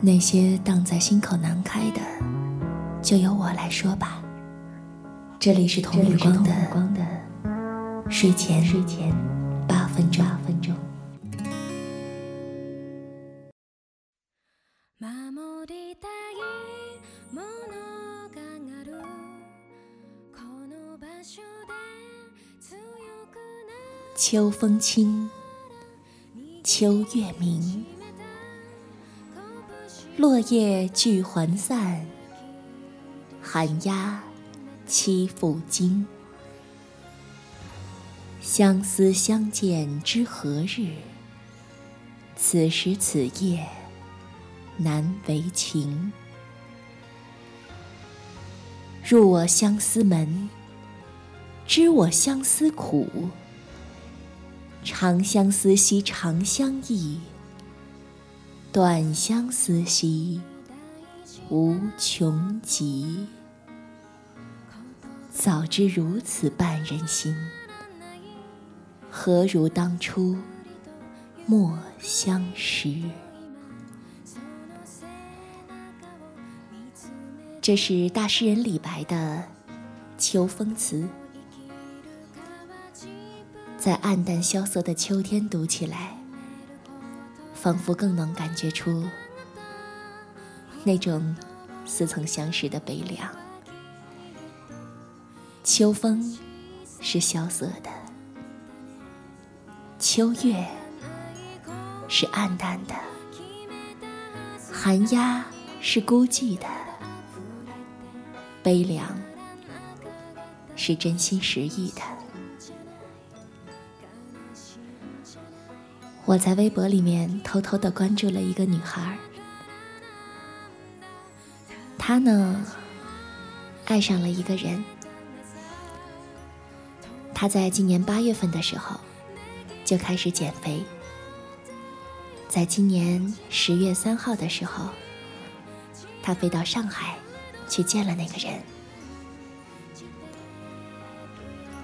那些荡在心口难开的，就由我来说吧。这里是童日光的睡前睡前八分钟。秋风清，秋月明。落叶聚还散，寒鸦栖复惊。相思相见知何日？此时此夜难为情。入我相思门，知我相思苦。长相思兮长相忆。短相思兮无穷极。早知如此绊人心，何如当初莫相识？这是大诗人李白的《秋风词》，在暗淡萧瑟的秋天读起来。仿佛更能感觉出那种似曾相识的悲凉。秋风是萧瑟的，秋月是暗淡的，寒鸦是孤寂的，悲凉是真心实意的。我在微博里面偷偷的关注了一个女孩，她呢爱上了一个人。她在今年八月份的时候就开始减肥，在今年十月三号的时候，她飞到上海去见了那个人。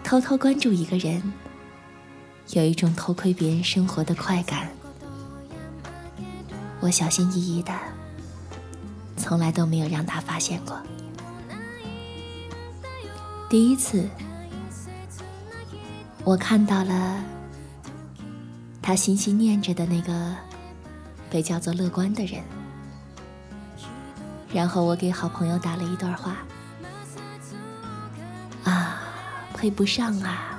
偷偷关注一个人。有一种偷窥别人生活的快感，我小心翼翼的，从来都没有让他发现过。第一次，我看到了他心心念着的那个被叫做乐观的人，然后我给好朋友打了一段话：啊，配不上啊。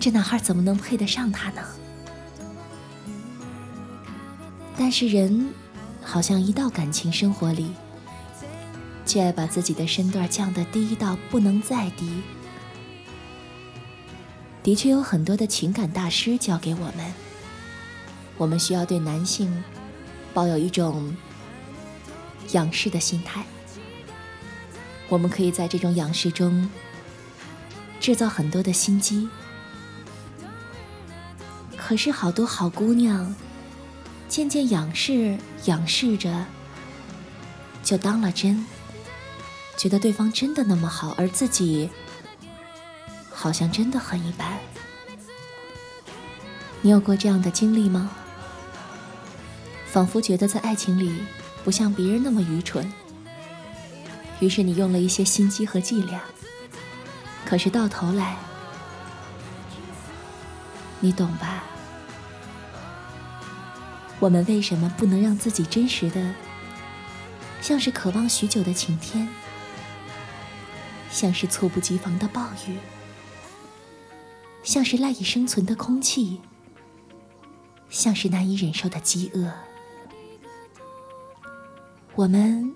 这男孩怎么能配得上她呢？但是人，好像一到感情生活里，就爱把自己的身段降得低到不能再低。的确有很多的情感大师教给我们，我们需要对男性抱有一种仰视的心态。我们可以在这种仰视中制造很多的心机。可是好多好姑娘，渐渐仰视仰视着，就当了真，觉得对方真的那么好，而自己好像真的很一般。你有过这样的经历吗？仿佛觉得在爱情里不像别人那么愚蠢，于是你用了一些心机和伎俩，可是到头来，你懂吧？我们为什么不能让自己真实的，像是渴望许久的晴天，像是猝不及防的暴雨，像是赖以生存的空气，像是难以忍受的饥饿？我们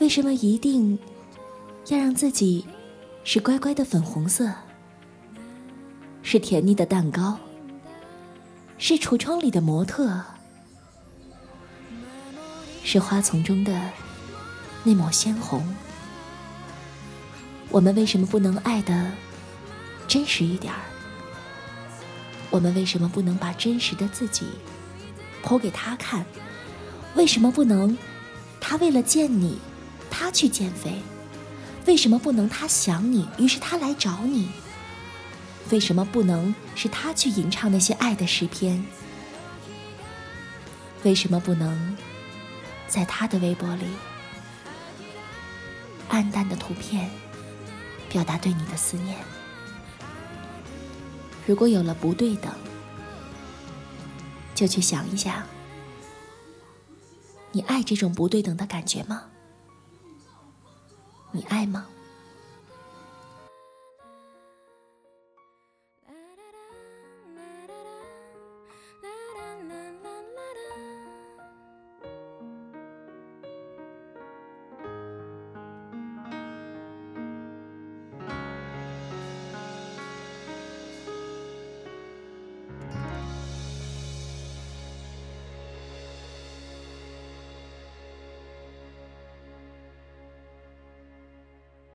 为什么一定要让自己是乖乖的粉红色，是甜腻的蛋糕？是橱窗里的模特，是花丛中的那抹鲜红。我们为什么不能爱的真实一点儿？我们为什么不能把真实的自己剖给他看？为什么不能他为了见你，他去减肥？为什么不能他想你，于是他来找你？为什么不能是他去吟唱那些爱的诗篇？为什么不能在他的微博里，暗淡的图片，表达对你的思念。如果有了不对等，就去想一想，你爱这种不对等的感觉吗？你爱吗？